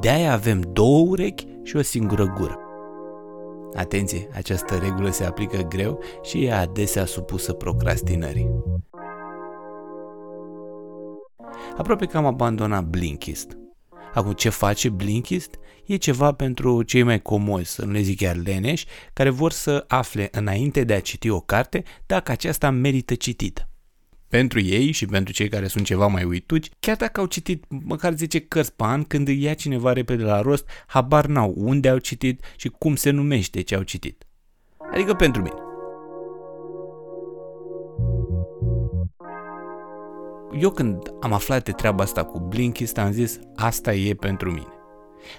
De-aia avem două urechi și o singură gură. Atenție, această regulă se aplică greu și e adesea supusă procrastinării. Aproape că am abandonat Blinkist. Acum, ce face Blinkist? E ceva pentru cei mai comozi, să nu le zic chiar leneși, care vor să afle înainte de a citi o carte dacă aceasta merită citită. Pentru ei și pentru cei care sunt ceva mai uituci, chiar dacă au citit măcar 10 cărți pe an, când îi ia cineva repede la rost, habar n-au unde au citit și cum se numește ce au citit. Adică pentru mine. Eu când am aflat de treaba asta cu Blinkist am zis asta e pentru mine.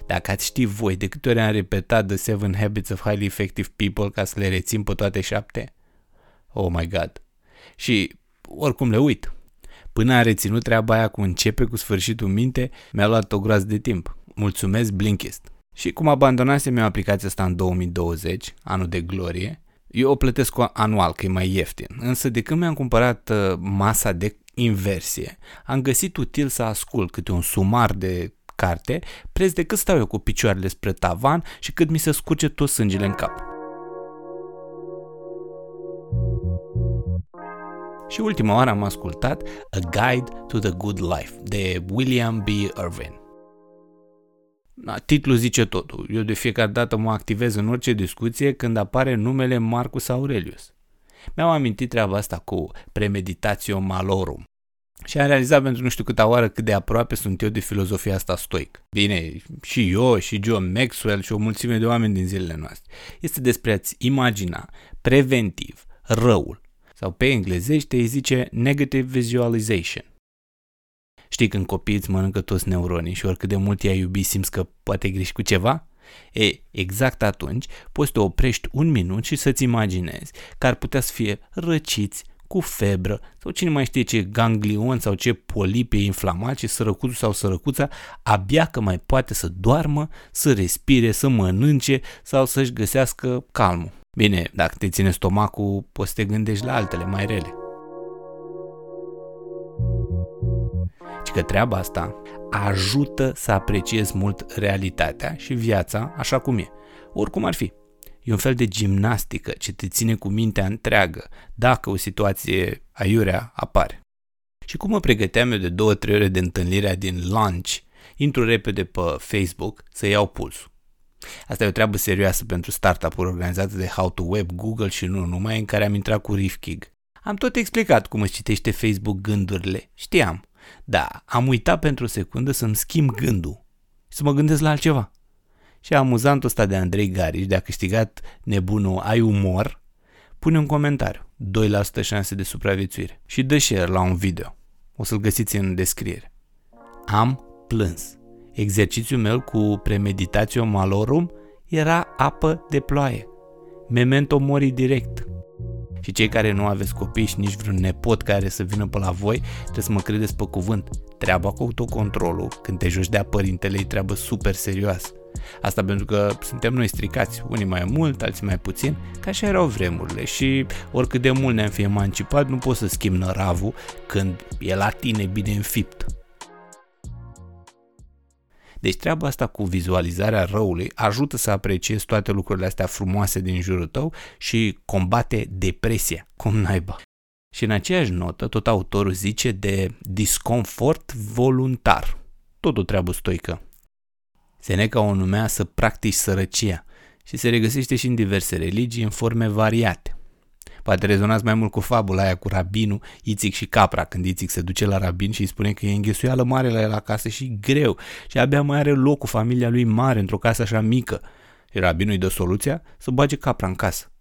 Dacă ați ști voi de câte ori am repetat The Seven Habits of Highly Effective People ca să le rețin pe toate șapte, oh my god. Și oricum le uit. Până a reținut treaba aia cu începe cu sfârșitul minte, mi-a luat o groază de timp. Mulțumesc Blinkist. Și cum abandonasem eu aplicația asta în 2020, anul de glorie, eu o plătesc anual, că e mai ieftin. Însă de când mi-am cumpărat uh, masa de inversie, am găsit util să ascult câte un sumar de carte, preț de cât stau eu cu picioarele spre tavan și cât mi se scurge tot sângele în cap. Și ultima oară am ascultat A Guide to the Good Life de William B. Irvin. Da, titlul zice totul. Eu de fiecare dată mă activez în orice discuție când apare numele Marcus Aurelius. Mi-am amintit treaba asta cu premeditatio malorum. Și am realizat pentru nu știu câta oară cât de aproape sunt eu de filozofia asta stoic. Bine, și eu, și John Maxwell și o mulțime de oameni din zilele noastre. Este despre a-ți imagina preventiv răul sau pe englezește îi zice negative visualization. Știi când copiii îți mănâncă toți neuronii și oricât de mult i-ai iubi simți că poate greși cu ceva? E, exact atunci poți să te oprești un minut și să-ți imaginezi că ar putea să fie răciți, cu febră sau cine mai știe ce ganglion sau ce polip e inflamat și sărăcuțul sau sărăcuța abia că mai poate să doarmă, să respire, să mănânce sau să-și găsească calmul. Bine, dacă te ține stomacul, poți să te gândești la altele mai rele. Și că treaba asta ajută să apreciezi mult realitatea și viața așa cum e, oricum ar fi. E un fel de gimnastică ce te ține cu mintea întreagă dacă o situație aiurea apare. Și cum mă pregăteam eu de două, trei ore de întâlnirea din lunch, intru repede pe Facebook să iau pulsul. Asta e o treabă serioasă pentru startup-uri organizate de How to Web, Google și nu numai, în care am intrat cu Rifkig. Am tot explicat cum îți citește Facebook gândurile. Știam. Da, am uitat pentru o secundă să-mi schimb gândul și să mă gândesc la altceva. Și amuzantul ăsta de Andrei Gariș, de a câștigat nebunul Ai umor, pune un comentariu. 2% șanse de supraviețuire. Și dă share la un video. O să-l găsiți în descriere. Am plâns. Exercițiul meu cu premeditatio malorum era apă de ploaie. Memento mori direct. Și cei care nu aveți copii și nici vreun nepot care să vină pe la voi, trebuie să mă credeți pe cuvânt. Treaba cu autocontrolul, când te joci de-a părintele, e treabă super serioasă. Asta pentru că suntem noi stricați, unii mai mult, alții mai puțin, ca așa erau vremurile și oricât de mult ne-am fi emancipat, nu poți să schimbi năravul când e la tine bine înfipt. Deci treaba asta cu vizualizarea răului ajută să apreciezi toate lucrurile astea frumoase din jurul tău și combate depresia, cum naiba. Și în aceeași notă, tot autorul zice de disconfort voluntar. Tot o treabă stoică. Seneca o numea să practici sărăcia și se regăsește și în diverse religii în forme variate. Poate rezonați mai mult cu fabula aia cu rabinul, Ițic și capra, când Ițic se duce la rabin și îi spune că e înghesuială mare la el acasă și greu și abia mai are loc cu familia lui mare într-o casă așa mică. Și rabinul îi dă soluția să bage capra în casă.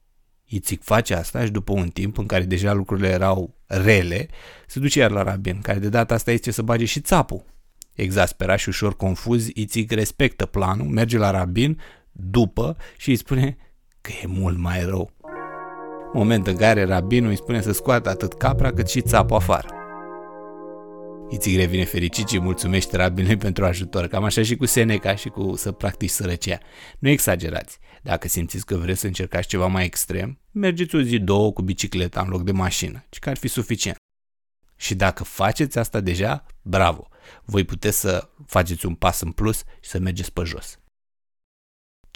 Ițic face asta și după un timp în care deja lucrurile erau rele, se duce iar la rabin, care de data asta este să bage și țapul. Exasperat și ușor confuz, Ițic respectă planul, merge la rabin după și îi spune că e mult mai rău. Moment în care rabinul îi spune să scoată atât capra cât și țapul afară. Ițic revine fericit și mulțumește rabinului pentru ajutor, cam așa și cu Seneca și cu să practici sărăcia. Nu exagerați. Dacă simțiți că vreți să încercați ceva mai extrem, mergeți o zi, două cu bicicleta în loc de mașină, ci că ar fi suficient. Și dacă faceți asta deja, bravo! Voi puteți să faceți un pas în plus și să mergeți pe jos.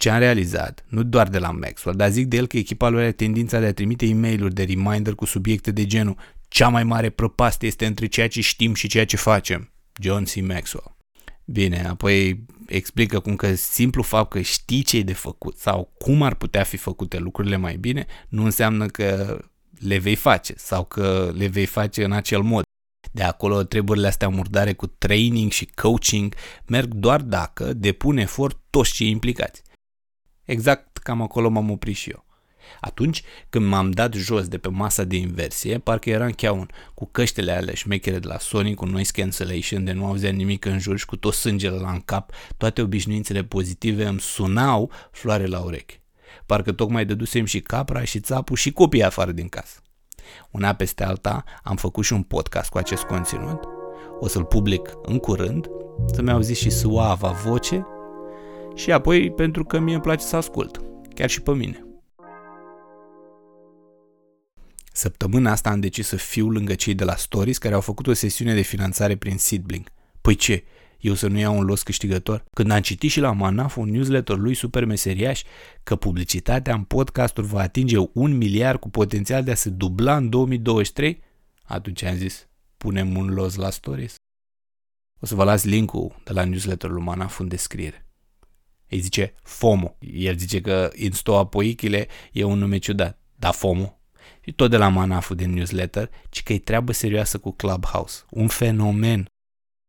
Ce am realizat, nu doar de la Maxwell, dar zic de el că echipa lui are tendința de a trimite e mail de reminder cu subiecte de genul cea mai mare prăpastie este între ceea ce știm și ceea ce facem. John C. Maxwell. Bine, apoi explică cum că simplu fapt că știi ce e de făcut sau cum ar putea fi făcute lucrurile mai bine, nu înseamnă că le vei face sau că le vei face în acel mod. De acolo treburile astea murdare cu training și coaching merg doar dacă depun efort toți cei implicați. Exact cam acolo m-am oprit și eu. Atunci când m-am dat jos de pe masa de inversie, parcă eram cheaun, cu căștile alea șmechere de la Sony, cu noise cancellation, de nu auzea nimic în jur și cu tot sângele la în cap, toate obișnuințele pozitive îmi sunau floare la urechi. Parcă tocmai dădusem și capra și țapul și copiii afară din casă. Una peste alta am făcut și un podcast cu acest conținut. O să-l public în curând, să-mi auziți și suava voce și apoi pentru că mie îmi place să ascult, chiar și pe mine. Săptămâna asta am decis să fiu lângă cei de la Stories care au făcut o sesiune de finanțare prin Seedblink. Păi ce? Eu să nu iau un los câștigător? Când am citit și la Manaf un newsletter lui super meseriaș că publicitatea în podcasturi va atinge un miliard cu potențial de a se dubla în 2023, atunci am zis, punem un los la Stories. O să vă las linkul de la newsletterul lui Manaf în descriere. Îi zice FOMO. El zice că Instoa Poichile e un nume ciudat. Da, FOMO și tot de la Manafu din newsletter, ci că e treabă serioasă cu Clubhouse. Un fenomen.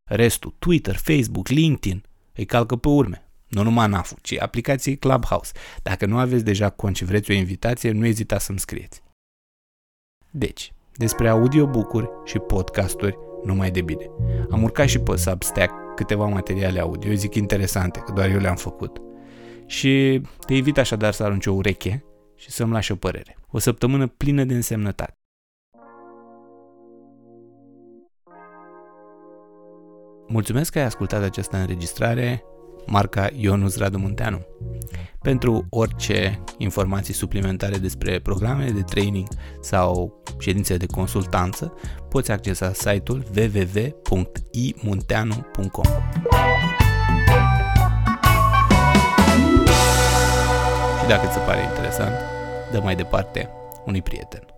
Restul, Twitter, Facebook, LinkedIn, îi calcă pe urme. Nu numai Manafu, ci aplicației Clubhouse. Dacă nu aveți deja cont și vreți o invitație, nu ezitați să-mi scrieți. Deci, despre audiobook-uri și podcasturi numai de bine. Am urcat și pe Substack câteva materiale audio, eu zic interesante, că doar eu le-am făcut. Și te invit așadar să arunci o ureche și să-mi lași o părere. O săptămână plină de însemnătate. Mulțumesc că ai ascultat această înregistrare, marca Ionus Radu Munteanu. Pentru orice informații suplimentare despre programele de training sau ședințe de consultanță, poți accesa site-ul www.imunteanu.com. Și dacă ți se pare interesant, dă mai departe unui prieten.